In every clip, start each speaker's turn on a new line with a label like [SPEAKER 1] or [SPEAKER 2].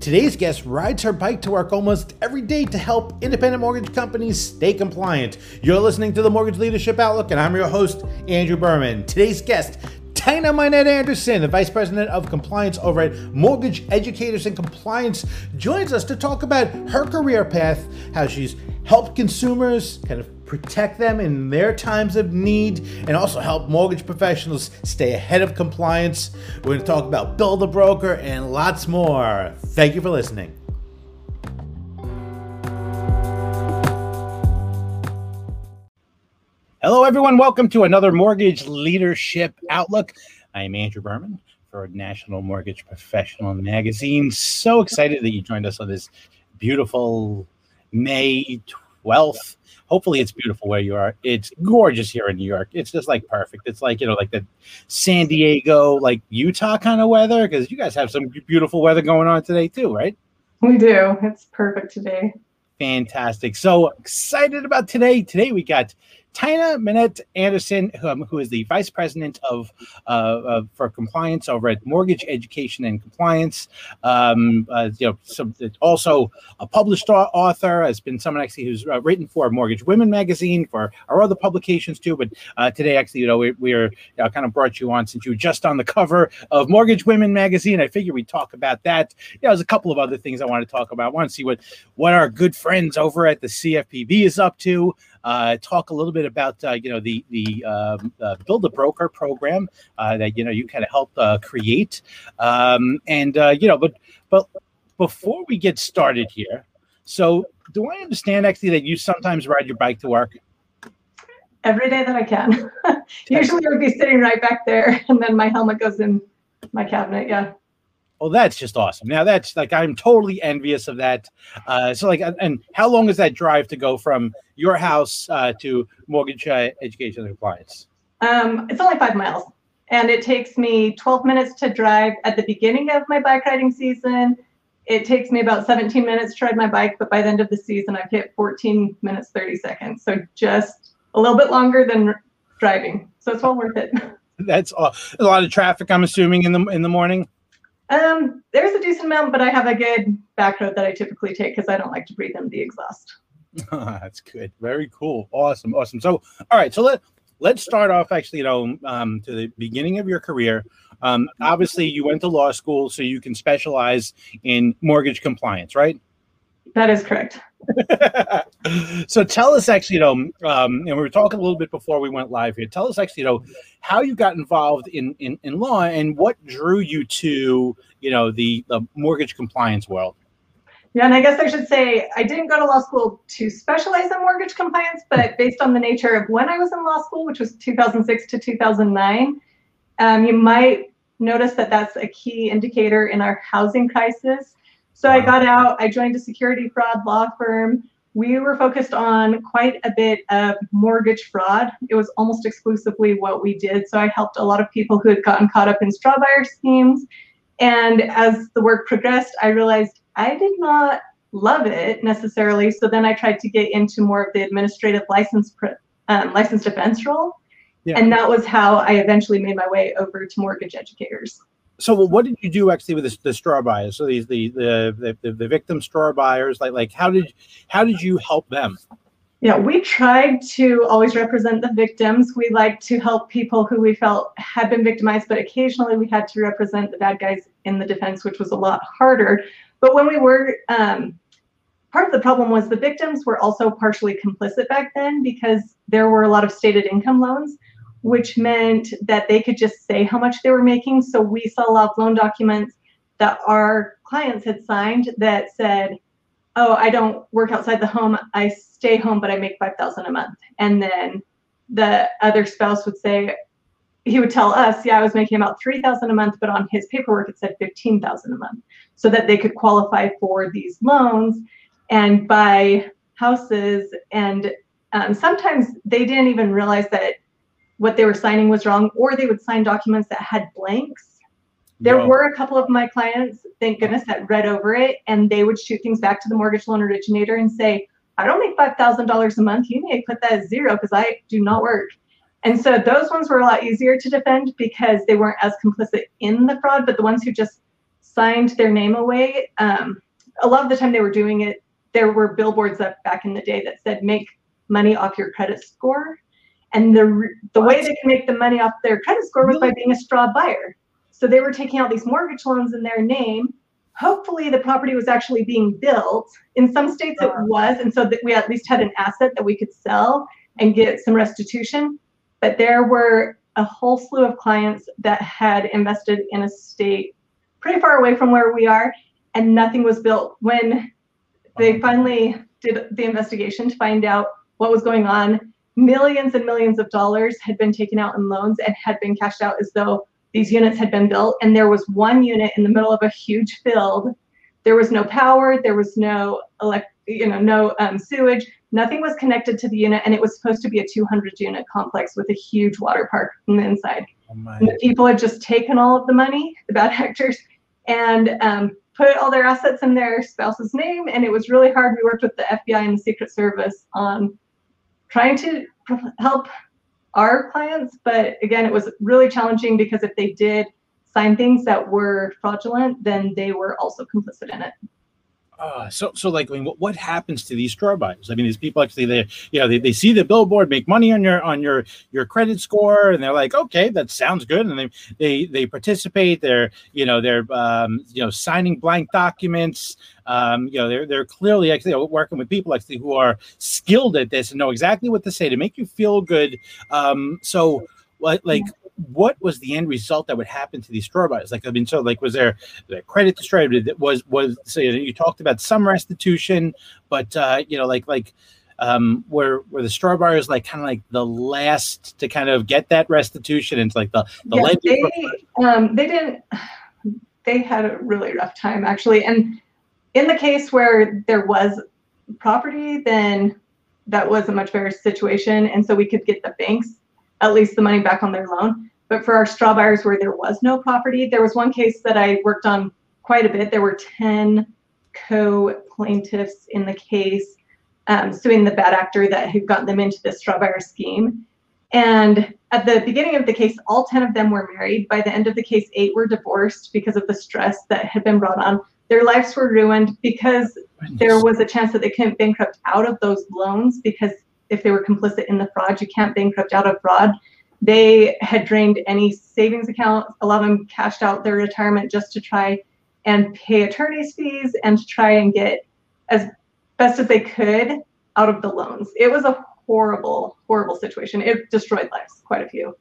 [SPEAKER 1] Today's guest rides her bike to work almost every day to help independent mortgage companies stay compliant. You're listening to the Mortgage Leadership Outlook, and I'm your host, Andrew Berman. Today's guest, Tina Minette Anderson, the Vice President of Compliance over at Mortgage Educators and Compliance, joins us to talk about her career path, how she's helped consumers kind of protect them in their times of need, and also help mortgage professionals stay ahead of compliance. We're going to talk about Build a Broker and lots more. Thank you for listening. Hello, everyone. Welcome to another Mortgage Leadership Outlook. I am Andrew Berman for National Mortgage Professional Magazine. So excited that you joined us on this beautiful May 12th hopefully it's beautiful where you are. It's gorgeous here in New York. It's just like perfect. It's like, you know, like the San Diego, like Utah kind of weather because you guys have some beautiful weather going on today too, right?
[SPEAKER 2] We do. It's perfect today.
[SPEAKER 1] Fantastic. So excited about today. Today we got Tina Minette Anderson, um, who is the vice president of uh, for compliance over at Mortgage Education and Compliance. Um, uh, you know, some, also a published author. Has been someone actually who's uh, written for Mortgage Women magazine for our other publications too. But uh, today, actually, you know, we, we're you know, kind of brought you on since you were just on the cover of Mortgage Women magazine. I figure we'd talk about that. Yeah, there's a couple of other things I want to talk about. I want to see what what our good friends over at the CFPB is up to uh, talk a little bit about uh, you know the the um, uh, Build a Broker program uh, that you know you kind of helped uh, create, um, and uh, you know, but but before we get started here, so do I understand actually that you sometimes ride your bike to work?
[SPEAKER 2] Every day that I can. Usually, I would be sitting right back there, and then my helmet goes in my cabinet. Yeah.
[SPEAKER 1] Oh, that's just awesome. Now that's like I'm totally envious of that. Uh, so like, and how long is that drive to go from your house uh, to mortgage uh, education and compliance?
[SPEAKER 2] Um, it's only five miles, and it takes me 12 minutes to drive at the beginning of my bike riding season. It takes me about 17 minutes to ride my bike, but by the end of the season, I've hit 14 minutes 30 seconds. So just a little bit longer than driving. So it's well worth it.
[SPEAKER 1] That's a lot of traffic. I'm assuming in the in the morning.
[SPEAKER 2] Um, there's a decent amount, but I have a good back road that I typically take because I don't like to breathe in the exhaust.
[SPEAKER 1] That's good. Very cool. Awesome. Awesome. So, all right. So let let's start off actually, you know, um, to the beginning of your career. Um, obviously, you went to law school, so you can specialize in mortgage compliance, right?
[SPEAKER 2] That is correct.
[SPEAKER 1] so tell us actually, you know, um, and we were talking a little bit before we went live here. Tell us actually, you know, how you got involved in in, in law and what drew you to, you know, the, the mortgage compliance world.
[SPEAKER 2] Yeah, and I guess I should say I didn't go to law school to specialize in mortgage compliance, but based on the nature of when I was in law school, which was 2006 to 2009, um, you might notice that that's a key indicator in our housing crisis. So wow. I got out, I joined a security fraud law firm. We were focused on quite a bit of mortgage fraud. It was almost exclusively what we did. So I helped a lot of people who had gotten caught up in straw buyer schemes. And as the work progressed, I realized I did not love it necessarily. So then I tried to get into more of the administrative license um, license defense role. Yeah. And that was how I eventually made my way over to mortgage educators
[SPEAKER 1] so what did you do actually with the, the straw buyers? So these the, the the the victim straw buyers, like like how did how did you help them?
[SPEAKER 2] Yeah, we tried to always represent the victims. We like to help people who we felt had been victimized, but occasionally we had to represent the bad guys in the defense, which was a lot harder. But when we were, um, part of the problem was the victims were also partially complicit back then because there were a lot of stated income loans which meant that they could just say how much they were making. So we saw a lot of loan documents that our clients had signed that said, "Oh, I don't work outside the home. I stay home, but I make five thousand a month." And then the other spouse would say, he would tell us, "Yeah, I was making about three thousand a month, but on his paperwork it said fifteen thousand a month," so that they could qualify for these loans and buy houses. And um, sometimes they didn't even realize that what they were signing was wrong, or they would sign documents that had blanks. There no. were a couple of my clients, thank goodness, that read over it and they would shoot things back to the mortgage loan originator and say, I don't make $5,000 a month. You need to put that as zero because I do not work. And so those ones were a lot easier to defend because they weren't as complicit in the fraud, but the ones who just signed their name away. Um, a lot of the time they were doing it, there were billboards up back in the day that said make money off your credit score. And the the way they can make the money off their credit score was by being a straw buyer. So they were taking out these mortgage loans in their name. Hopefully the property was actually being built. In some states it was, and so that we at least had an asset that we could sell and get some restitution. But there were a whole slew of clients that had invested in a state pretty far away from where we are, and nothing was built. When they uh-huh. finally did the investigation to find out what was going on, millions and millions of dollars had been taken out in loans and had been cashed out as though these units had been built. And there was one unit in the middle of a huge field. There was no power, there was no elect, you know, no um, sewage. Nothing was connected to the unit, and it was supposed to be a 200 unit complex with a huge water park on the inside. Oh the people had just taken all of the money, the bad actors, and um, put all their assets in their spouse's name. And it was really hard. We worked with the FBI and the Secret Service on trying to help our clients. But again, it was really challenging because if they did sign things that were fraudulent, then they were also complicit in it.
[SPEAKER 1] Uh, so, so like, I mean, what, what happens to these straw buyers? I mean, these people actually, they, you know, they, they see the billboard, make money on your, on your, your credit score, and they're like, okay, that sounds good, and they, they, they participate. They're, you know, they're, um, you know, signing blank documents. Um, you know, they're, they're clearly actually working with people actually who are skilled at this and know exactly what to say to make you feel good. Um, so, like, like what was the end result that would happen to these straw buyers? Like, I mean, so like, was there the credit destroyed? Was was so you talked about some restitution, but uh, you know, like like um, where were the straw buyers like kind of like the last to kind of get that restitution and like the the
[SPEAKER 2] yeah, they, um, they didn't they had a really rough time actually and in the case where there was property then that was a much better situation and so we could get the banks at least the money back on their loan. But for our straw buyers where there was no property, there was one case that I worked on quite a bit. There were 10 co plaintiffs in the case um, suing the bad actor that had gotten them into the straw buyer scheme. And at the beginning of the case, all 10 of them were married. By the end of the case, eight were divorced because of the stress that had been brought on. Their lives were ruined because there was a chance that they couldn't bankrupt out of those loans because if they were complicit in the fraud. You can't bankrupt out of fraud. They had drained any savings account. A lot of them cashed out their retirement just to try and pay attorney's fees and to try and get as best as they could out of the loans. It was a horrible, horrible situation. It destroyed lives, quite a few.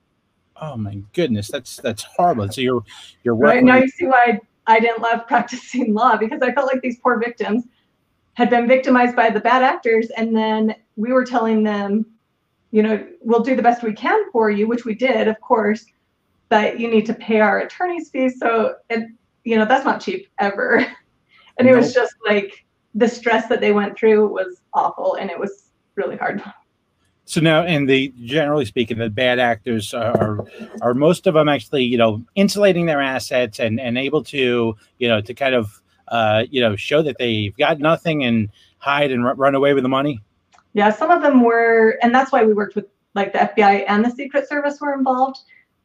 [SPEAKER 1] Oh my goodness, that's that's horrible. So you're you're
[SPEAKER 2] right now. You see why I, I didn't love practicing law because I felt like these poor victims had been victimized by the bad actors and then we were telling them you know we'll do the best we can for you which we did of course but you need to pay our attorney's fees so it you know that's not cheap ever and it nope. was just like the stress that they went through was awful and it was really hard
[SPEAKER 1] so now and the generally speaking the bad actors are are most of them actually you know insulating their assets and and able to you know to kind of uh, you know, show that they've got nothing and hide and r- run away with the money?
[SPEAKER 2] Yeah, some of them were, and that's why we worked with like the FBI and the Secret Service were involved,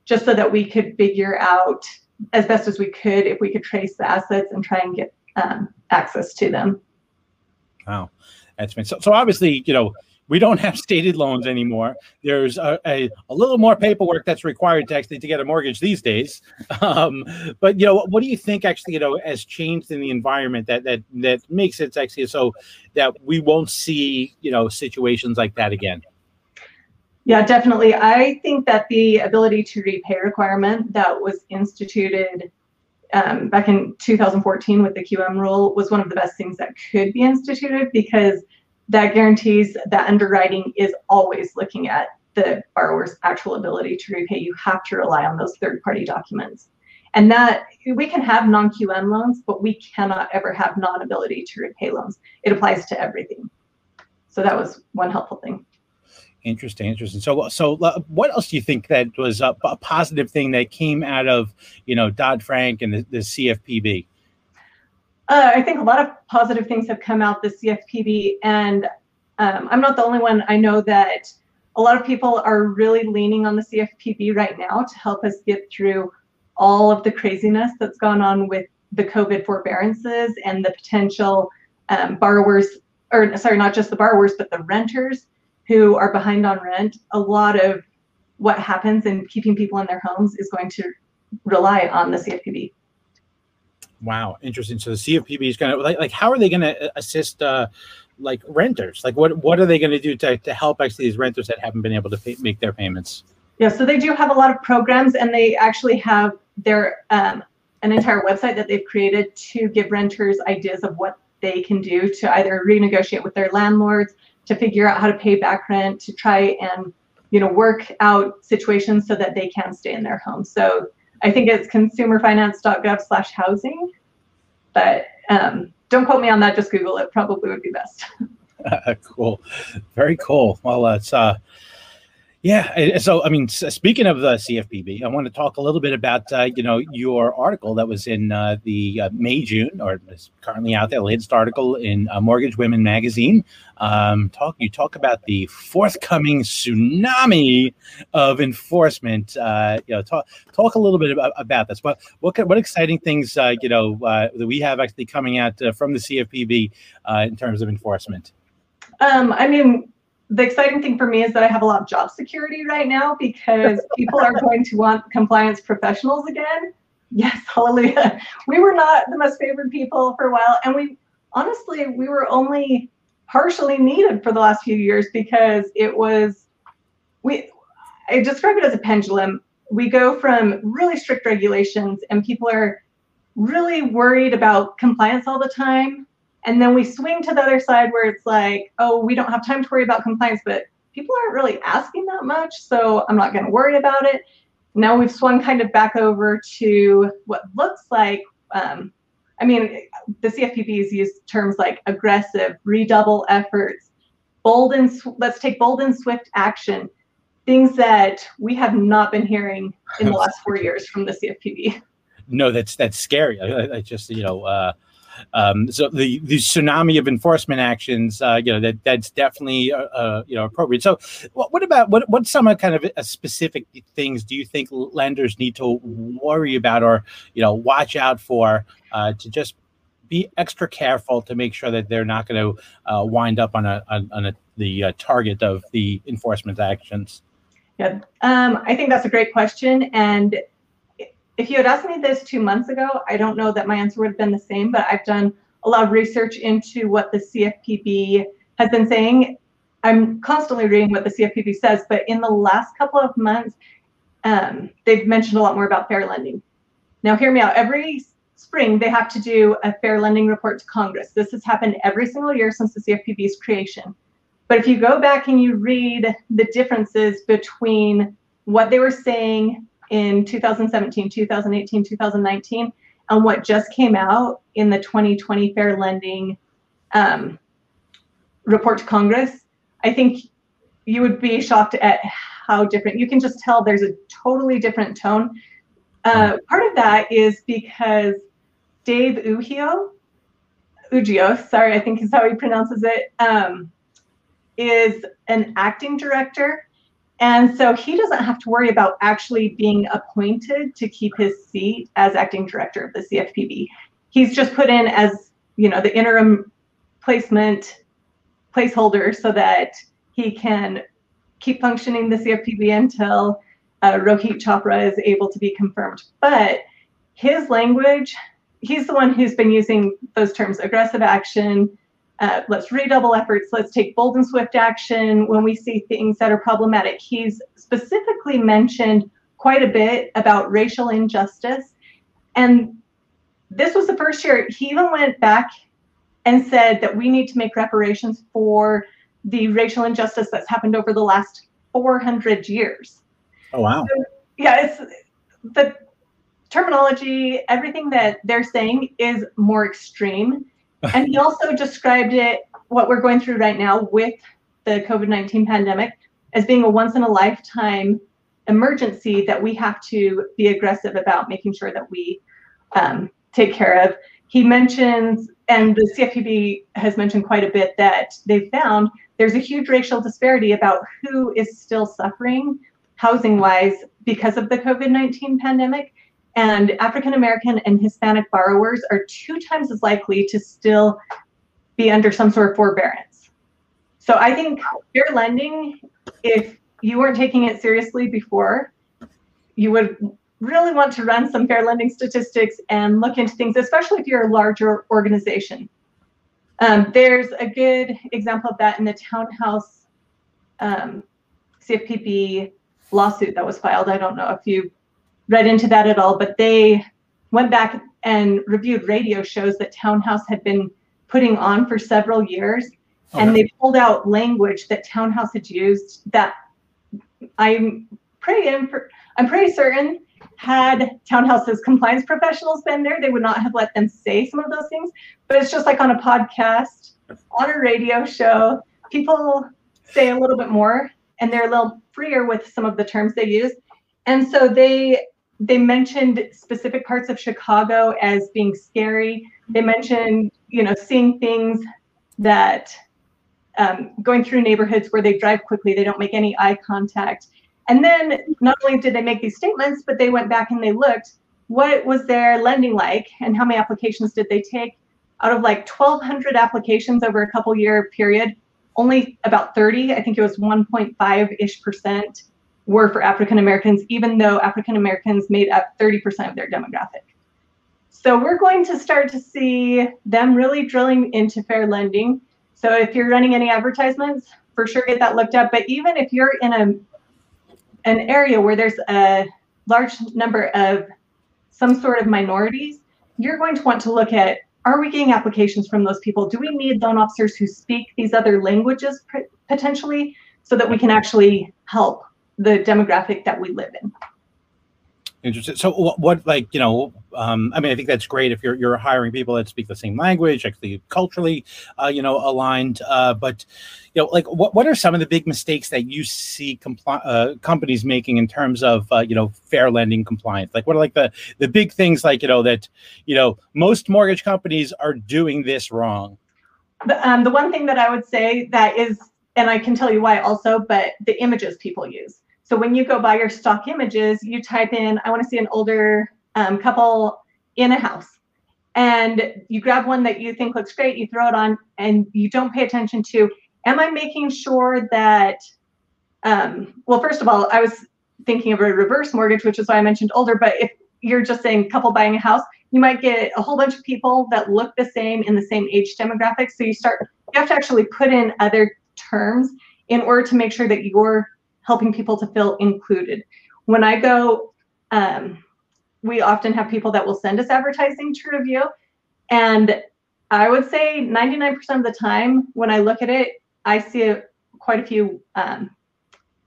[SPEAKER 2] just so that we could figure out as best as we could if we could trace the assets and try and get um, access to them.
[SPEAKER 1] Wow, that's been so. So obviously, you know, we don't have stated loans anymore. There's a, a, a, little more paperwork that's required to actually to get a mortgage these days. Um, but you know, what do you think actually you know has changed in the environment that that that makes it actually so that we won't see you know situations like that again?
[SPEAKER 2] Yeah, definitely. I think that the ability to repay requirement that was instituted um, back in 2014 with the QM rule was one of the best things that could be instituted because that guarantees that underwriting is always looking at the borrower's actual ability to repay. You have to rely on those third party documents. And that we can have non QM loans, but we cannot ever have non ability to repay loans. It applies to everything. So that was one helpful thing.
[SPEAKER 1] Interesting, interesting. So, so uh, what else do you think that was a, a positive thing that came out of you know Dodd Frank and the, the CFPB?
[SPEAKER 2] Uh, I think a lot of positive things have come out the CFPB, and um, I'm not the only one. I know that a lot of people are really leaning on the CFPB right now to help us get through all of the craziness that's gone on with the COVID forbearances and the potential um, borrowers, or sorry, not just the borrowers, but the renters who are behind on rent. A lot of what happens in keeping people in their homes is going to rely on the CFPB.
[SPEAKER 1] Wow, interesting. So the CFPB is going to like, like how are they going to assist uh, like renters? Like what what are they going to do to to help actually these renters that haven't been able to pay, make their payments?
[SPEAKER 2] Yeah, so they do have a lot of programs, and they actually have their um, an entire website that they've created to give renters ideas of what they can do to either renegotiate with their landlords, to figure out how to pay back rent, to try and you know work out situations so that they can stay in their home. So I think it's consumerfinance.gov slash housing. but um, don't quote me on that. Just Google it. Probably would be best.
[SPEAKER 1] cool, very cool. Well, it's uh, yeah. So, I mean, speaking of the CFPB, I want to talk a little bit about uh, you know your article that was in uh, the uh, May June or is currently out there, latest article in uh, Mortgage Women magazine. Um, talk you talk about the forthcoming tsunami of enforcement. Uh, you know, talk talk a little bit about, about this. What what what exciting things uh, you know that we have actually coming out from the CFPB in terms of enforcement.
[SPEAKER 2] Um, I mean, the exciting thing for me is that I have a lot of job security right now because people are going to want compliance professionals again. Yes, hallelujah. We were not the most favored people for a while, and we honestly we were only partially needed for the last few years because it was we I describe it as a pendulum. We go from really strict regulations and people are really worried about compliance all the time and then we swing to the other side where it's like, oh, we don't have time to worry about compliance, but people aren't really asking that much. So I'm not going to worry about it. Now we've swung kind of back over to what looks like, um, I mean, the CFPB's used terms like aggressive, redouble efforts, bold and let's take bold and swift action, things that we have not been hearing in the last four years from the CFPB.
[SPEAKER 1] No, that's that's scary. I, I just you know uh, um, so the the tsunami of enforcement actions, uh, you know, that that's definitely uh, uh, you know appropriate. So, what, what about what what some kind of uh, specific things do you think lenders need to worry about or you know watch out for uh, to just be extra careful to make sure that they're not going to uh, wind up on a on, on a, the target of the enforcement actions?
[SPEAKER 2] Yeah, um, I think that's a great question, and if you had asked me this two months ago, I don't know that my answer would have been the same, but I've done a lot of research into what the CFPB has been saying. I'm constantly reading what the CFPB says, but in the last couple of months, um, they've mentioned a lot more about fair lending. Now, hear me out. Every spring, they have to do a fair lending report to Congress. This has happened every single year since the CFPB's creation. But if you go back and you read the differences between what they were saying in 2017, 2018, 2019, and what just came out in the 2020 Fair Lending um, report to Congress, I think you would be shocked at how different. You can just tell there's a totally different tone. Uh, part of that is because Dave Uejio, Uejio, sorry, I think is how he pronounces it, um, is an acting director and so he doesn't have to worry about actually being appointed to keep his seat as acting director of the CFPB. He's just put in as, you know, the interim placement placeholder so that he can keep functioning the CFPB until uh, Rohit Chopra is able to be confirmed. But his language, he's the one who's been using those terms aggressive action, uh, let's redouble efforts, let's take bold and swift action when we see things that are problematic. He's specifically mentioned quite a bit about racial injustice. And this was the first year he even went back and said that we need to make reparations for the racial injustice that's happened over the last 400 years.
[SPEAKER 1] Oh, wow.
[SPEAKER 2] So, yeah, it's the terminology, everything that they're saying is more extreme and he also described it, what we're going through right now with the COVID 19 pandemic, as being a once in a lifetime emergency that we have to be aggressive about making sure that we um, take care of. He mentions, and the CFPB has mentioned quite a bit, that they found there's a huge racial disparity about who is still suffering housing wise because of the COVID 19 pandemic. And African American and Hispanic borrowers are two times as likely to still be under some sort of forbearance. So I think fair lending, if you weren't taking it seriously before, you would really want to run some fair lending statistics and look into things, especially if you're a larger organization. Um, there's a good example of that in the Townstone um, CFPB lawsuit that was filed. I don't know if you read into that at all, but they went back and reviewed radio shows that Townstone had been putting on for several years. Okay. And they pulled out language that Townstone had used that I'm pretty I'm pretty certain had Townstone's compliance professionals been there, they would not have let them say some of those things. But it's just like on a podcast, on a radio show, people say a little bit more and they're a little freer with some of the terms they use. And so they they mentioned specific parts of Chicago as being scary. They mentioned, you know, seeing things that um, going through neighborhoods where they drive quickly, they don't make any eye contact. And then not only did they make these statements, but they went back and they looked what was their lending like and how many applications did they take out of like 1200 applications over a couple year period only about 30 i think it was 1.5 ish percent were for african americans even though african americans made up 30% of their demographic. So we're going to start to see them really drilling into fair lending. So if you're running any advertisements for sure get that looked up. But even if you're in a an area where there's a large number of some sort of minorities, you're going to want to look at are we getting applications from those people? Do we need loan officers who speak these other languages potentially so that we can actually help the demographic that we live in?
[SPEAKER 1] Interesting. So, what, what like you know? Um, I mean, I think that's great if you're you're hiring people that speak the same language, actually culturally, uh, you know, aligned. Uh, but you know, like what what are some of the big mistakes that you see compli- uh, companies making in terms of uh, you know fair lending compliance? Like, what are like the the big things like you know that you know most mortgage companies are doing this wrong?
[SPEAKER 2] The, um, the one thing that I would say that is, and I can tell you why also, but the images people use so when you go buy your stock images, you type in, I want to see an older um, couple in a house. And you grab one that you think looks great, you throw it on, and you don't pay attention to, am I making sure that, um, well, first of all, I was thinking of a reverse mortgage, which is why I mentioned older, but if you're just saying couple buying a house, you might get a whole bunch of people that look the same in the same age demographic. So you start, you have to actually put in other terms in order to make sure that your helping people to feel included. When I go, um, we often have people that will send us advertising to review. And I would say 99% of the time when I look at it, I see a, quite a few um,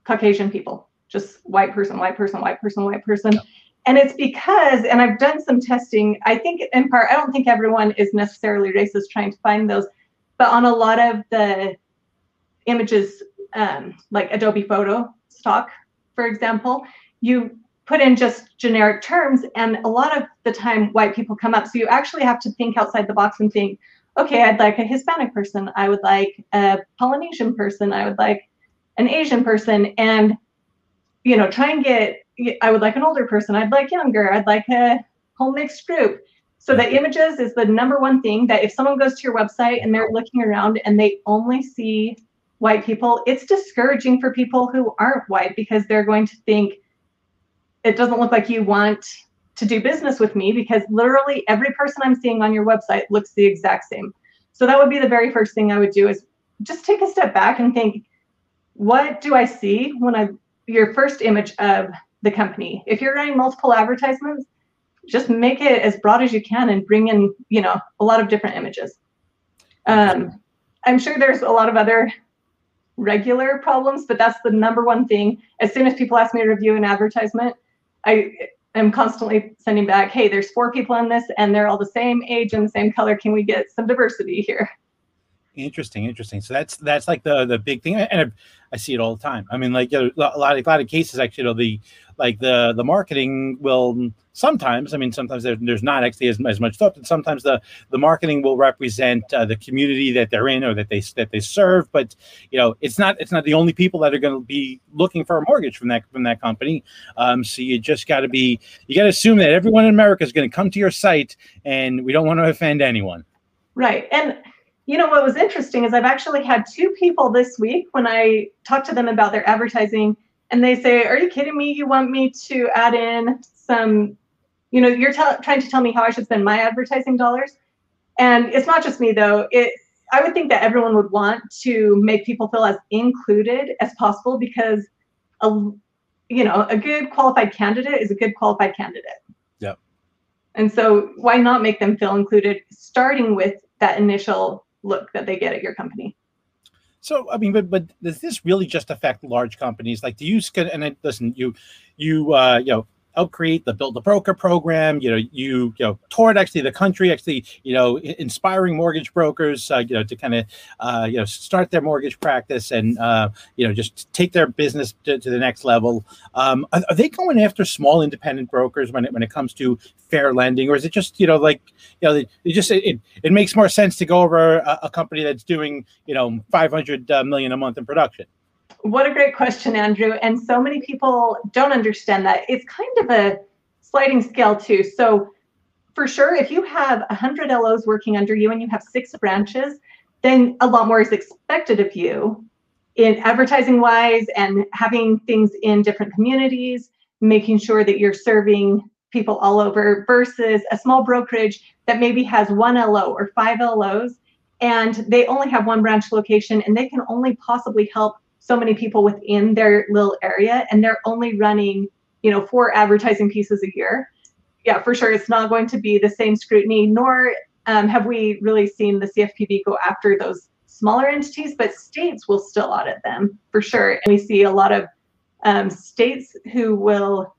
[SPEAKER 2] Caucasian people, just white person, white person, white person, white person. Yeah. And it's because, and I've done some testing, I think in part, I don't think everyone is necessarily racist trying to find those, but on a lot of the images um, like Adobe Photo stock, for example, you put in just generic terms, and a lot of the time white people come up. So you actually have to think outside the box and think, okay, I'd like a Hispanic person, I would like a Polynesian person, I would like an Asian person, and you know, try and get. I would like an older person, I'd like younger, I'd like a whole mixed group. So the images is the number one thing that if someone goes to your website and they're looking around and they only see white people, it's discouraging for people who aren't white because they're going to think it doesn't look like you want to do business with me because literally every person I'm seeing on your website looks the exact same. So that would be the very first thing I would do is just take a step back and think, what do I see when I your first image of the company? If you're running multiple advertisements, just make it as broad as you can and bring in, you know, a lot of different images. Um, I'm sure there's a lot of other regular problems, but that's the number one thing. As soon as people ask me to review an advertisement, I am constantly sending back, hey, there's four people in this and they're all the same age and the same color. Can we get some diversity here?
[SPEAKER 1] Interesting, interesting. So that's that's like the the big thing, and I, I see it all the time. I mean, like a lot of a lot of cases actually, you know, the like the the marketing will sometimes. I mean, sometimes there, there's not actually as, as much thought, but sometimes the the marketing will represent uh, the community that they're in or that they that they serve. But you know, it's not it's not the only people that are going to be looking for a mortgage from that from that company. Um, so you just got to be you got to assume that everyone in America is going to come to your site, and we don't want to offend anyone.
[SPEAKER 2] Right, and you know what was interesting is I've actually had two people this week when I talked to them about their advertising, and they say, "Are you kidding me? You want me to add in some, you know, you're t- trying to tell me how I should spend my advertising dollars?" And it's not just me though. It I would think that everyone would want to make people feel as included as possible because a you know a good qualified candidate is a good qualified candidate.
[SPEAKER 1] Yep.
[SPEAKER 2] And so why not make them feel included starting with that initial look that they get at your company.
[SPEAKER 1] So I mean, but but does this really just affect large companies? Like, do you and I, listen, you you uh, you know help create the Build the Broker program. You know, you you know toured actually the country, actually you know inspiring mortgage brokers, uh, you know, to kind of uh, you know start their mortgage practice and uh, you know just take their business to, to the next level. Um, are, are, they going after small independent brokers when it when it comes to fair lending, or is it just you know like you know it just it, it makes more sense to go over a, a company that's doing you know 500 uh, a month in production?
[SPEAKER 2] What a great question, Andrew. And so many people don't understand that. It's kind of a sliding scale, too. So, for sure, if you have 100 LOs working under you and you have six branches, then a lot more is expected of you in advertising wise and having things in different communities, making sure that you're serving people all over versus a small brokerage that maybe has one LO or five LOs and they only have one branch location and they can only possibly help so many people within their little area and they're only running you know four advertising pieces a year. Yeah for sure it's not going to be the same scrutiny nor um, have we really seen the cfpb go after those smaller entities but states will still audit them for sure. And we see a lot of um, states who will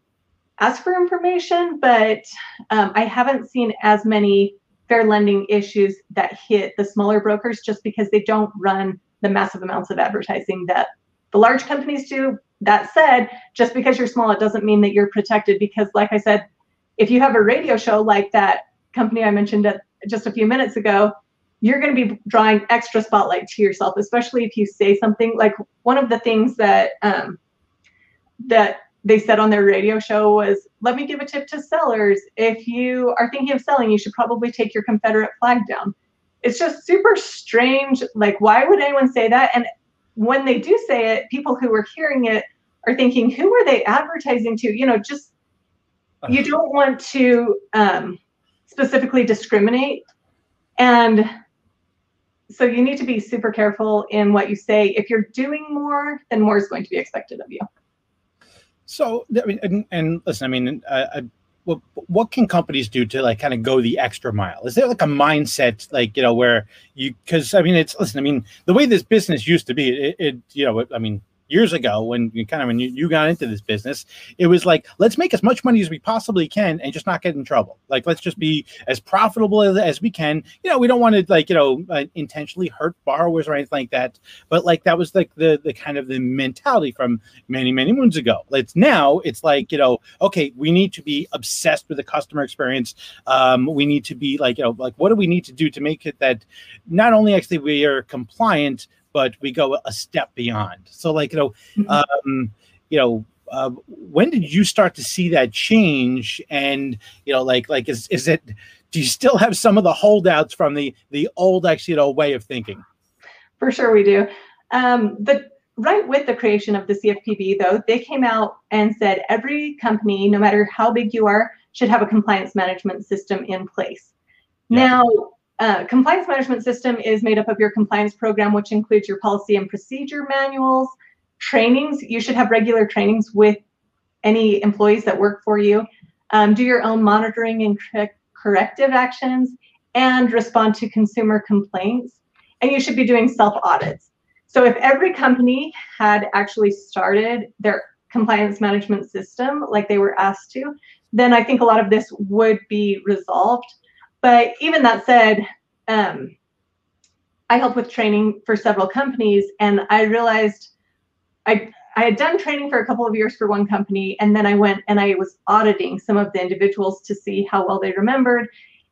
[SPEAKER 2] ask for information but um, i haven't seen as many fair lending issues that hit the smaller brokers just because they don't run the massive amounts of advertising that the large companies do. That said, just because you're small, it doesn't mean that you're protected because, like I said, if you have a radio show like that company I mentioned just a few minutes ago, you're going to be drawing extra spotlight to yourself, especially if you say something like one of the things that um, that they said on their radio show was, "Let me give a tip to sellers. If you are thinking of selling, you should probably take your Confederate flag down." It's just super strange. Like, why would anyone say that? And when they do say it, people who are hearing it are thinking, who are they advertising to? You know, just you don't want to um, specifically discriminate. And so you need to be super careful in what you say. If you're doing more, then more is going to be expected of you.
[SPEAKER 1] So, I mean, and, and listen, I mean, I, what, what can companies do to like kind of go the extra mile? Is there like a mindset, like you know, where you because I mean, it's listen, I mean, the way this business used to be, it, it you know, I mean, years ago when you kind of when you, you got into this business it was like let's make as much money as we possibly can and just not get in trouble. Like let's just be as profitable as, as we can. You know we don't want to like you know uh, intentionally hurt borrowers or anything like that but like that was like the the kind of the mentality from many many moons ago. It's now it's like you know okay we need to be obsessed with the customer experience. Um, we need to be like you know like what do we need to do to make it that not only actually we are compliant but we go a step beyond. So, like you know, mm-hmm. um, you know, uh, when did you start to see that change? And you know, like like is is it? Do you still have some of the holdouts from the the old actually you know way of thinking?
[SPEAKER 2] For sure, we do. Um, but right with the creation of the CFPB, though, they came out and said every company, no matter how big you are, should have a compliance management system in place. Yeah. Now, uh, compliance management system is made up of your compliance program, which includes your policy and procedure manuals, trainings. You should have regular trainings with any employees that work for you. Um, do your own monitoring and corrective actions, and respond to consumer complaints. And you should be doing self audits. So if every company had actually started their compliance management system like they were asked to, then I think a lot of this would be resolved. But even that said, um, I help with training for several companies, and I realized I I had done training for a couple of years for one company, and then I went and I was auditing some of the individuals to see how well they remembered.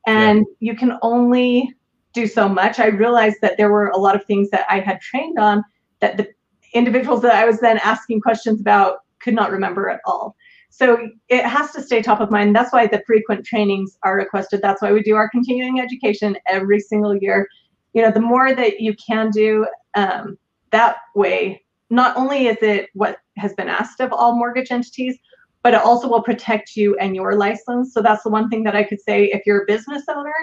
[SPEAKER 2] And yeah. you can only do so much. I realized that there were a lot of things that I had trained on that the individuals that I was then asking questions about could not remember at all. So it has to stay top of mind. That's why the frequent trainings are requested. That's why we do our continuing education every single year. You know, the more that you can do um, that way, not only is it what has been asked of all mortgage entities, but it also will protect you and your license. So that's the one thing that I could say if you're a business owner,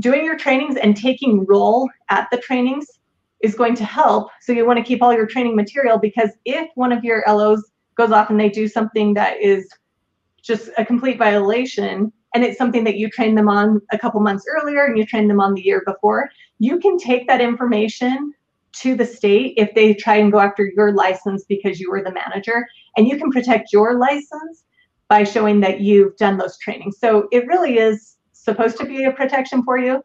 [SPEAKER 2] doing your trainings and taking roll at the trainings is going to help. So you want to keep all your training material because if one of your LOs goes off and they do something that is just a complete violation and it's something that you trained them on a couple months earlier and you trained them on the year before, you can take that information to the state if they try and go after your license because you were the manager and you can protect your license by showing that you've done those trainings. So it really is supposed to be a protection for you,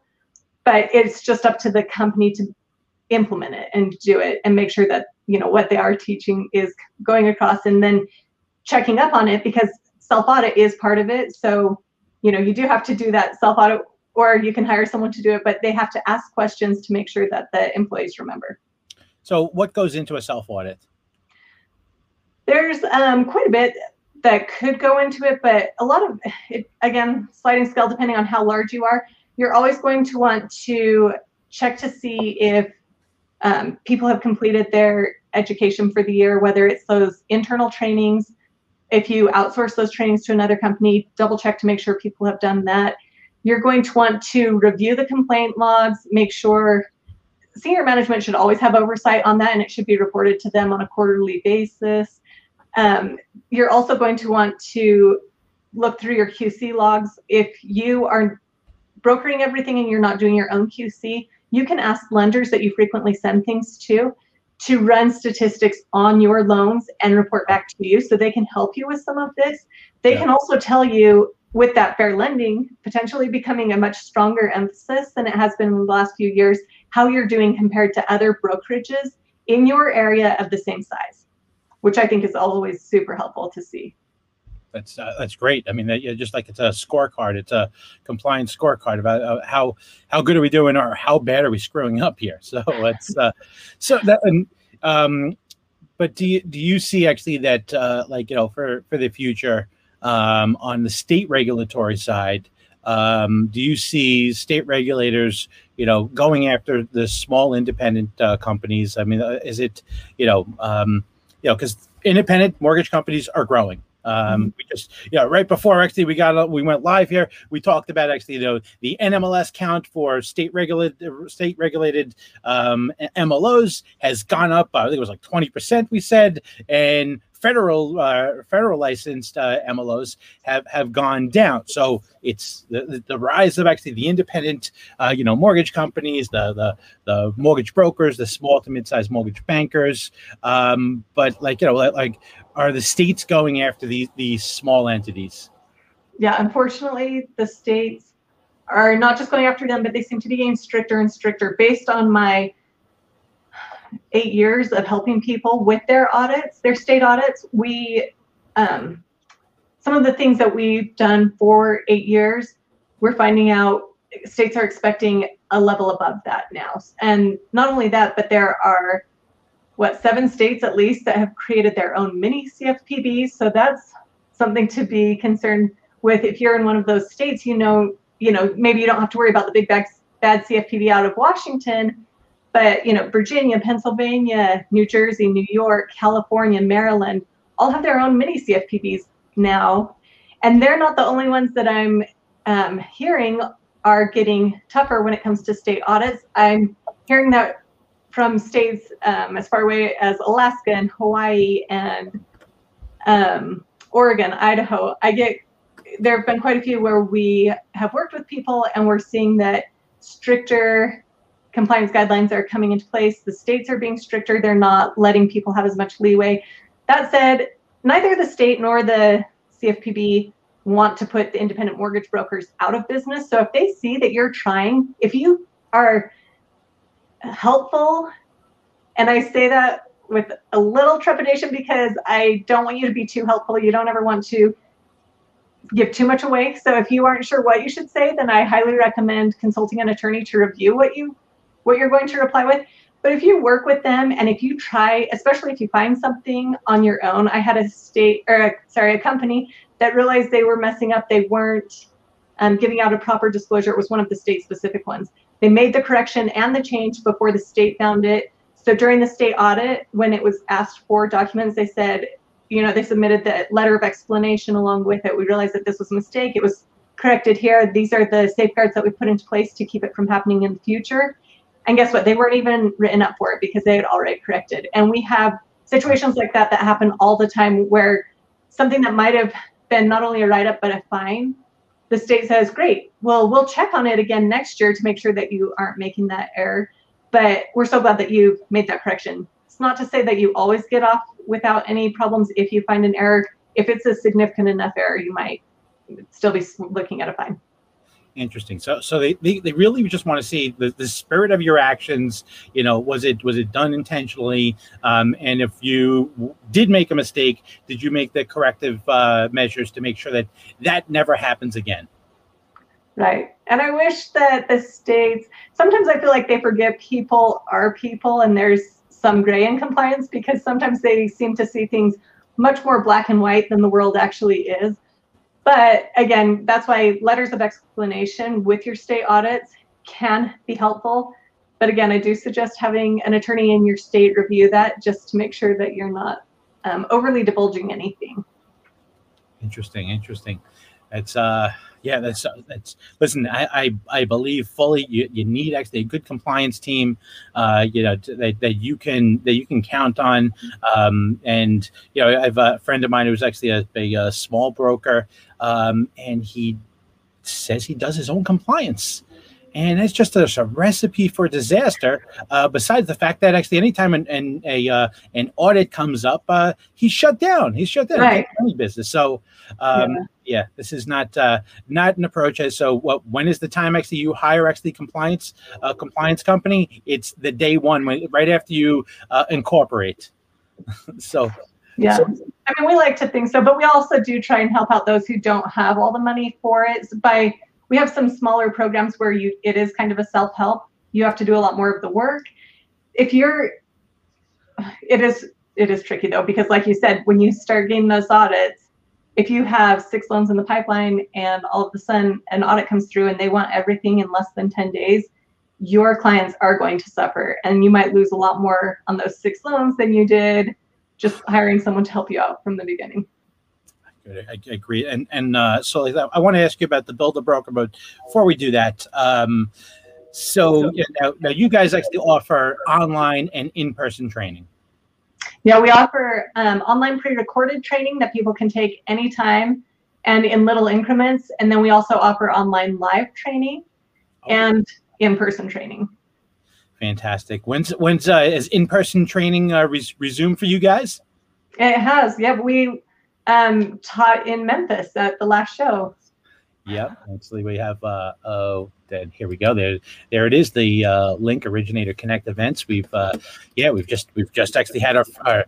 [SPEAKER 2] but it's just up to the company to implement it and do it and make sure that you know what they are teaching is going across and then checking up on it because self audit is part of it. So you know you do have to do that self audit or you can hire someone to do it but they have to ask questions to make sure that the employees remember.
[SPEAKER 1] So what goes into a self audit
[SPEAKER 2] there's um, quite a bit that could go into it but a lot of it again sliding scale depending on how large you are you're always going to want to check to see if um, people have completed their education for the year, whether it's those internal trainings. If you outsource those trainings to another company, double check to make sure people have done that. You're going to want to review the complaint logs, make sure senior management should always have oversight on that and it should be reported to them on a quarterly basis. Um, you're also going to want to look through your QC logs. If you are brokering everything and you're not doing your own QC, you can ask lenders that you frequently send things to to run statistics on your loans and report back to you so they can help you with some of this. They yeah. can also tell you with that fair lending potentially becoming a much stronger emphasis than it has been in the last few years, how you're doing compared to other brokerages in your area of the same size, which I think is always super helpful to see.
[SPEAKER 1] That's uh, that's great. I mean, just like it's a scorecard, it's a compliance scorecard about uh, how how good are we doing or how bad are we screwing up here. So it's uh, so that and um, but do you do you see actually that uh, like you know for for the future um, on the state regulatory side? Um, do you see state regulators, you know, going after the small independent uh, companies? I mean, uh, is it, you know, um, you know, because independent mortgage companies are growing. Um, mm-hmm. we just, you know, right before actually we got we went live here, we talked about actually you know the NMLS count for state regulated state regulated um, MLOs has gone up. I think it was like twenty percent. We said, and federal uh, federal licensed uh, MLOs have have gone down. So it's the, the rise of actually the independent, uh, you know, mortgage companies, the the the mortgage brokers, the small to mid sized mortgage bankers. Um, but like you know, like are the states going after these these small entities?
[SPEAKER 2] Yeah, unfortunately, the states are not just going after them, but they seem to be getting stricter and stricter based on my eight years of helping people with their audits, their state audits, we um, some of the things that we've done for eight years, we're finding out states are expecting a level above that now. And not only that, but there are what seven states at least that have created their own mini CFPBs. So that's something to be concerned with. If you're in one of those states, you know, you know, maybe you don't have to worry about the big bad, bad CFPB out of Washington, but you know, Virginia, Pennsylvania, New Jersey, New York, California, Maryland all have their own mini CFPBs now, and they're not the only ones that I'm um, hearing are getting tougher when it comes to state audits. I'm hearing that from states um, as far away as Alaska and Hawaii and um, Oregon, Idaho. I get there have been quite a few where we have worked with people and we're seeing that stricter compliance guidelines are coming into place. The states are being stricter. They're not letting people have as much leeway. That said, neither the state nor the CFPB want to put the independent mortgage brokers out of business. So if they see that you're trying, if you are helpful. And I say that with a little trepidation because I don't want you to be too helpful. You don't ever want to give too much away. So if you aren't sure what you should say, then I highly recommend consulting an attorney to review what you what you're going to reply with. But if you work with them and if you try, especially if you find something on your own, I had a state or sorry, a company that realized they were messing up. They weren't um, giving out a proper disclosure. It was one of the state specific ones. They made the correction and the change before the state found it. So during the state audit, when it was asked for documents, they said, you know, they submitted the letter of explanation along with it. We realized that this was a mistake. It was corrected here. These are the safeguards that we put into place to keep it from happening in the future. And guess what? They weren't even written up for it because they had already corrected. And we have situations like that that happen all the time where something that might have been not only a write up but a fine the state says, great, well, we'll check on it again next year to make sure that you aren't making that error. But we're so glad that you've made that correction. It's not to say that you always get off without any problems if you find an error. If it's a significant enough error, you might still be looking at a fine.
[SPEAKER 1] Interesting. So, so they, they, they really just want to see the, the spirit of your actions. You know, was it was it done intentionally? Um, and if you did make a mistake, did you make the corrective uh, measures to make sure that that never happens again?
[SPEAKER 2] Right. And I wish that the states. Sometimes I feel like they forget people are people, and there's some gray in compliance because sometimes they seem to see things much more black and white than the world actually is. But again, that's why letters of explanation with your state audits can be helpful. But again, I do suggest having an attorney in your state review that just to make sure that you're not um, overly divulging anything.
[SPEAKER 1] Interesting, interesting. It's uh yeah, that's that's. Listen, I I, I believe fully you, you need actually a good compliance team, uh, you know, to, that, that you can that you can count on. Um, and you know, I have a friend of mine who's actually a, a, a small broker, um, and he says he does his own compliance and it's just a, a recipe for disaster. Uh, besides the fact that actually, anytime an an, a, uh, an audit comes up, uh, he's shut down. He's shut down. Right. Business. So, um, yeah. Yeah. this is not uh, not an approach. as So, what when is the time actually you hire actually compliance uh, compliance company? It's the day one, when, right after you uh, incorporate. so.
[SPEAKER 2] Yeah, so, I mean, we like to think so, but we also do try and help out those who don't have all the money for it by we have some smaller programs where you it is kind of a self-help you have to do a lot more of the work if you're it is it is tricky though because like you said when you start getting those audits if you have six loans in the pipeline and all of a sudden an audit comes through and they want everything in less than 10 days your clients are going to suffer and you might lose a lot more on those six loans than you did just hiring someone to help you out from the beginning
[SPEAKER 1] I, agree. And and uh, so I want to ask you about the build a broker, but before we do that, um, so you now, now you guys actually offer online and in person training.
[SPEAKER 2] Yeah, we offer um, online pre-recorded training that people can take anytime and in little increments, and then we also offer online live training oh. and in-person training.
[SPEAKER 1] Fantastic. When's when's uh, is in-person training uh, res- resume for you guys?
[SPEAKER 2] It has. Yeah, we um, taught in Memphis at the last show.
[SPEAKER 1] Yep, actually, we have. Uh, oh, then here we go. There, there it is. The uh, link originator connect events. We've, uh, yeah, we've just we've just actually had our, our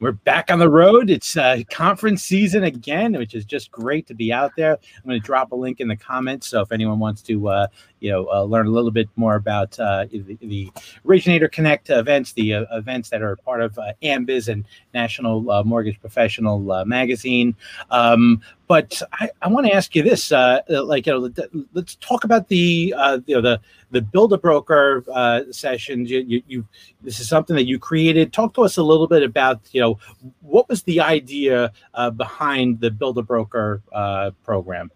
[SPEAKER 1] we're back on the road. It's uh, conference season again, which is just great to be out there. I'm going to drop a link in the comments, so if anyone wants to, uh, you know, uh, learn a little bit more about uh, the, the, Originator Connect events, the uh, events that are part of uh, AmBiz and National Mortgage Professional Magazine. Um, but I, I want to ask you this: like, you know, let's talk about the, you know, the the build a broker uh, sessions. You, you, you, this is something that you created. Talk to us a little bit about, you know, what was the idea uh, behind the build a broker uh, program?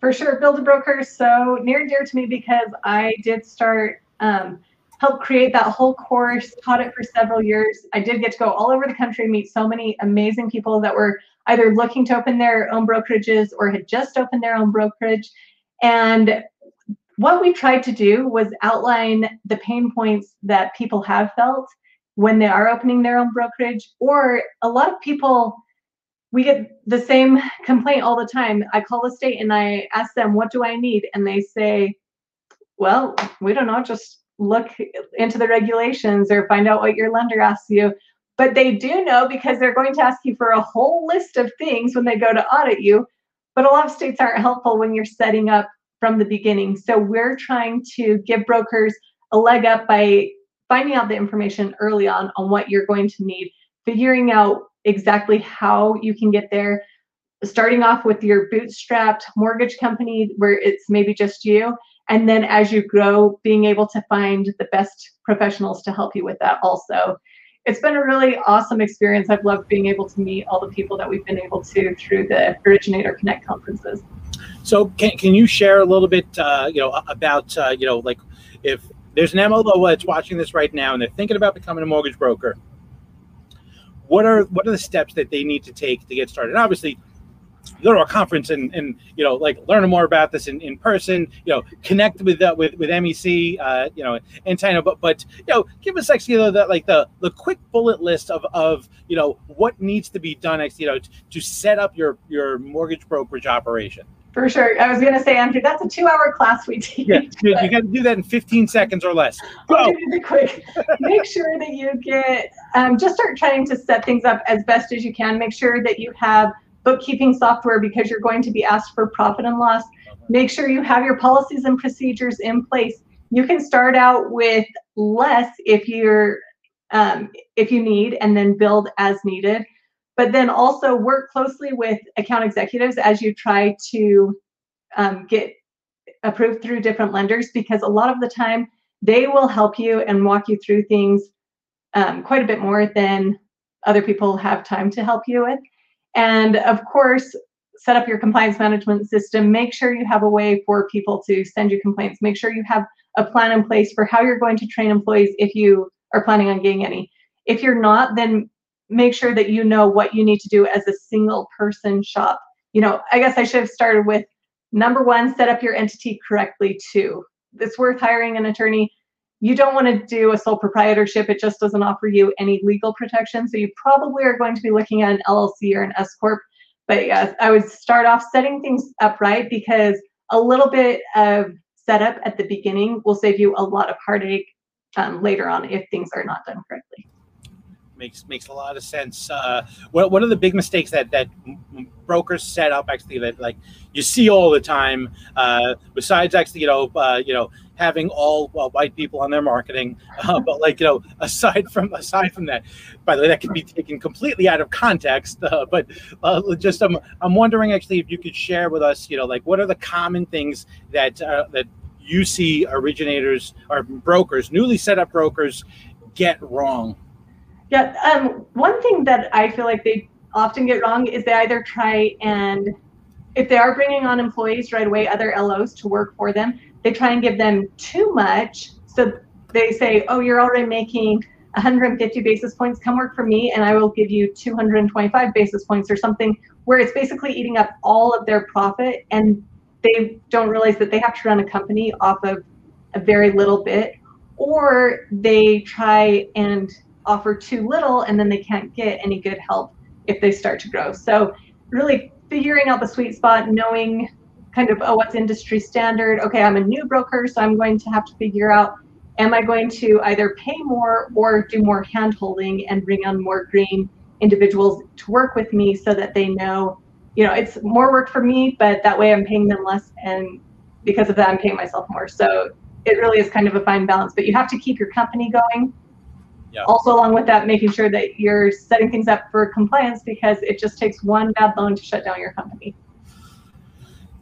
[SPEAKER 2] For sure, build a broker is so near and dear to me because I did start. Um, help create that whole course taught it for several years i did get to go all over the country meet so many amazing people that were either looking to open their own brokerages or had just opened their own brokerage and what we tried to do was outline the pain points that people have felt when they are opening their own brokerage, or a lot of people, we get the same complaint all the time. I call the state and I ask them, What do I need? And they say, Well, we don't know, just look into the regulations or find out what your lender asks you. But they do know because they're going to ask you for a whole list of things when they go to audit you. But a lot of states aren't helpful when you're setting up from the beginning. So we're trying to give brokers a leg up by finding out the information early on on what you're going to need, figuring out exactly how you can get there, starting off with your bootstrapped mortgage company where it's maybe just you. And then as you grow, being able to find the best professionals to help you with that also. It's been a really awesome experience. I've loved being able to meet all the people that we've been able to through the Originator Connect conferences.
[SPEAKER 1] So can, can you share a little bit, uh, you know, about, uh, you know, like if there's an MLO that's watching this right now and they're thinking about becoming a mortgage broker, what are what are the steps that they need to take to get started? Obviously, go to a conference and, and you know like learn more about this in, in person you know connect with uh, with with mec uh, you know and China but but you know give us actually you know, that like the the quick bullet list of of you know what needs to be done actually you know to, to set up your your mortgage brokerage operation
[SPEAKER 2] for sure. I was going to say, Andrew, that's a two-hour class we teach.
[SPEAKER 1] Yeah, you, you got to do that in 15 seconds or less. Go.
[SPEAKER 2] It quick. Make sure that you get, um, just start trying to set things up as best as you can. Make sure that you have bookkeeping software because you're going to be asked for profit and loss. Make sure you have your policies and procedures in place. You can start out with less if you're um, if you need, and then build as needed but then also work closely with account executives as you try to um, get approved through different lenders because a lot of the time they will help you and walk you through things um, quite a bit more than other people have time to help you with. And of course, set up your compliance management system. Make sure you have a way for people to send you complaints. Make sure you have a plan in place for how you're going to train employees if you are planning on getting any. If you're not, then make sure that you know what you need to do as a single person shop. You know, I guess I should have started with number one, set up your entity correctly too. It's worth hiring an attorney. You don't want to do a sole proprietorship. It just doesn't offer you any legal protection. So you probably are going to be looking at an LLC or an S Corp. But yes, I would start off setting things up right because a little bit of setup at the beginning will save you a lot of heartache um, later on if things are not done correctly
[SPEAKER 1] makes makes a lot of sense. Uh, what what are the big mistakes that that brokers set up actually that like you see all the time? Uh, besides actually, you know, uh, you know, having all well, white people on their marketing, uh, but like you know, aside from aside from that, by the way, that can be taken completely out of context. Uh, but uh, just I'm I'm wondering actually if you could share with us, you know, like what are the common things that that you see originators or brokers, newly set up brokers, get wrong
[SPEAKER 2] yeah, um, one thing that I feel like they often get wrong is they either try and, if they are bringing on employees right away, other LOs to work for them, they try and give them too much. So they say, oh, you're already making 150 basis points, come work for me, and I will give you 225 basis points or something, where it's basically eating up all of their profit. And they don't realize that they have to run a company off of a very little bit, or they try and offer too little and then they can't get any good help if they start to grow. So really figuring out the sweet spot, knowing kind of, oh, what's industry standard? Okay, I'm a new broker, so I'm going to have to figure out, am I going to either pay more or do more hand holding and bring on more green individuals to work with me so that they know, you know, it's more work for me, but that way I'm paying them less and because of that I'm paying myself more. So it really is kind of a fine balance, but you have to keep your company going yeah. Also, along with that, making sure that you're setting things up for compliance because it just takes one bad loan to shut down your company.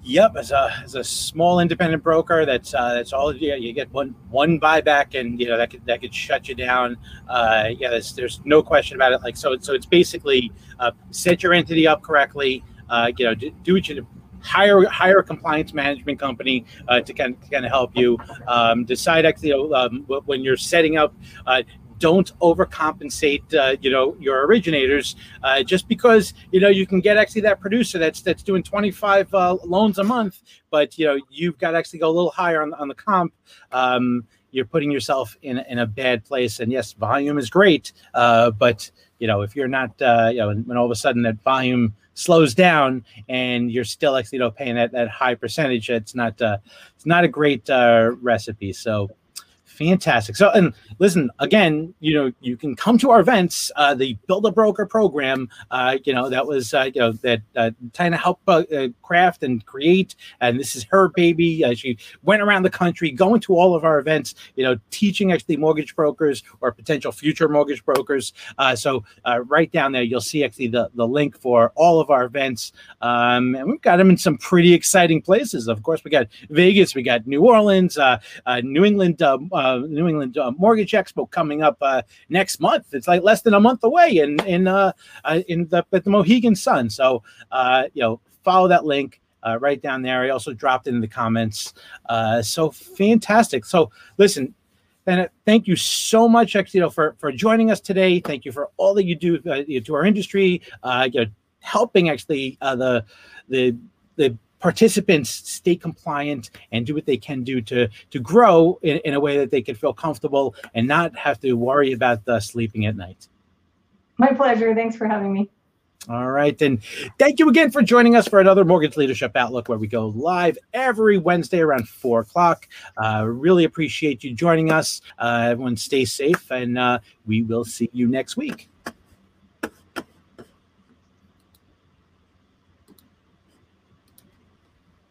[SPEAKER 1] Yep, as a as a small independent broker, that's uh, that's all. Yeah, you get one one buyback, and you know that could that could shut you down. Uh, yeah, there's there's no question about it. Like so, so it's basically uh, set your entity up correctly. Uh, you know, do, do what you hire hire a compliance management company uh, to kind of, to kind of help you um, decide actually you know, um, when you're setting up uh, don't overcompensate uh, you know your originators uh, just because you know you can get actually that producer that's that's doing 25 uh, loans a month but you know you've got to actually go a little higher on, on the comp um, you're putting yourself in, in a bad place. And yes volume is great uh, but you know if you're not uh, you know when all of a sudden that volume slows down and you're still actually you know paying that, that high percentage it's not uh, it's not a great recipe. So Fantastic. So, and listen again. You know, you can come to our events. Uh, the Build a Broker program. Uh, you know, that was uh, you know that uh, Tina helped uh, uh, craft and create, and this is her baby. Uh, she went around the country, going to all of our events. You know, teaching actually mortgage brokers or potential future mortgage brokers. Uh, so, uh, right down there, you'll see actually the the link for all of our events, um, and we've got them in some pretty exciting places. Of course, we got Vegas, we got New Orleans, uh, uh, New England. Uh, uh, New England uh, Mortgage Expo coming up uh, next month. It's like less than a month away in in uh, uh, in the at the Mohegan Sun. So uh, you know, follow that link. Right down there. I also dropped in the comments. So fantastic. So listen, and thank you so much, know, for for joining us today. Thank you for all that you do uh, to our industry. Uh, you know, helping actually uh, the the the participants stay compliant and do what they can do to to grow in, in a way that they can feel comfortable and not have to worry about uh, sleeping at night.
[SPEAKER 2] My pleasure. Thanks for having me.
[SPEAKER 1] All right. And thank you again for joining us for another Mortgage Leadership Outlook, where we go live every Wednesday around four o'clock. Uh, really appreciate you joining us. Uh, everyone stay safe, and uh, we will see you next week.